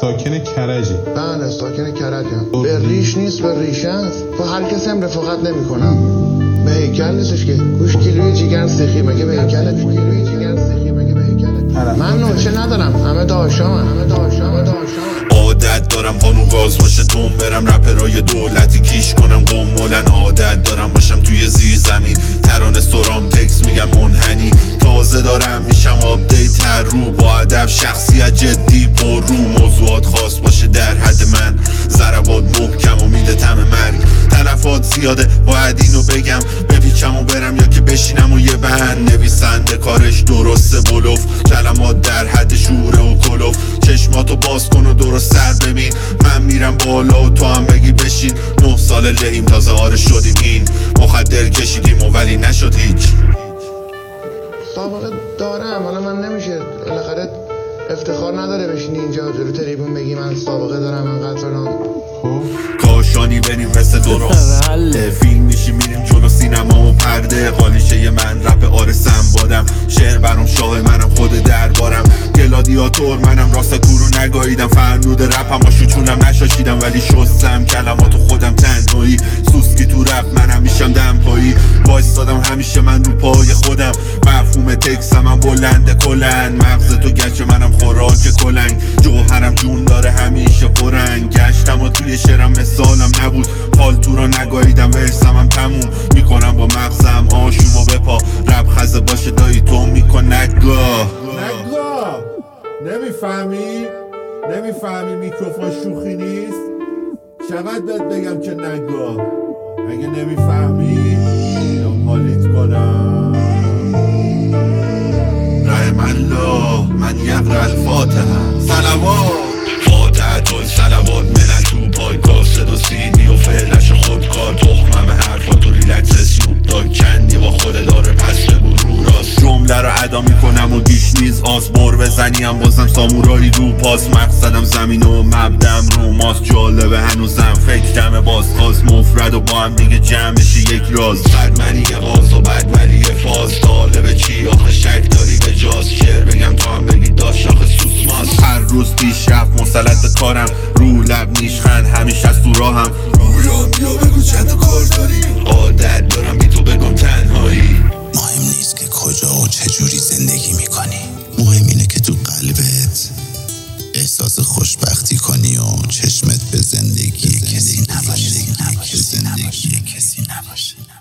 ساکن کرجی. بله ساکن کرجم به ریش نیست به ریشه است. با هر کسی هم رفاقت نمی کنم به هیکل نیستش که. گوش کیلوی جیگر سیخی مگه به هیکل گوش کیلوی جیگر سیخی مگه به هیکل من نوچه ندارم. همه داشتم همه داشتم همه داشتم عادت دارم قانون گاز باشه دوم برم رپرای دولتی. کیش کنم قمولن عادت دارم باشم توی زیر زمین ترانه سرام تکس میگم منحنی. تازه دارم میشم آپدیت. هر رو با ادب شخصیت جدی. پر رو موضوعات خاص باشه در حد من. ضربات محکم و میده تم مرگ. تلفات زیاده باید اینو بگم. بپیچم و برم یا که بشینم و یه بند. نویسنده کارش درسته بلوف. کلمات در حد شوره و کلوف. چشماتو باز کن و درست سر ببین. من میرم بالا و تو هم بگی بشین. نه سال لهیم تازه آره شدیم این. مخدر کشیدیم و ولی نشد هیچ. سابقه دارم حالا من نمیشه افتخار نداره بشینی اینجا جلو تریبون بگی من سابقه دارم انقدر فلان خب کاشانی بریم مثل درست. فیلم میشی میریم جلو سینما و پرده. قالیشه من رپ آرسم بادم. شعر برام شاه منم خود دربارم. گلادیاتور منم راست کورو نگاهیدم فرنود رپم و شوچونم نشاشیدم. ولی شستم کلماتو تکسم هم بلند کلن مغز تو گچ منم خوراک کلنگ. جوهرم جون داره همیشه پرنگ. گشتم و توی شعرم مثالم نبود. پالتو رو نگاهیدم ورسم هم تموم. می‌کنم با مغزم آشوم و بپا. رب خزه باشه دایی تو میکن نگاه. نگاه. نمی‌فهمی؟ نمی‌فهمی میکروفون شوخی نیست؟ چقدر بهت بگم که نگاه؟ اگه نمی‌فهمی یا کنم. الله من یقرا الفاتحه. صلوات فاتحه تو صلوات منن تو پای کاسد و سینی و فعلش خود کار. تخمم حرفا تو ریلکس سنوب داگ کندی با خود داره پس بگو رو راست. جمله رو ادا می‌کنم و گیش نیز آس بر بزنیم. بازم سامورایی رو پاس. مقصدم زمین و مبدم رو ماست. جالبه هنوزم. فکرم باز خواست مفرد و با هم دیگه جمع بشه یک راز. بدمنی باز و بدمنی رفت مسلط به کارم. رو لب نیشخند همیشه از تو راهم. رویام بیا بگو چند کار داری؟ عادت دارم بی تو بگم تنهایی. مهم نیست که کجا و چجوری زندگی می‌کنی. مهم اینه که تو قلبت احساس خوشبختی کنی و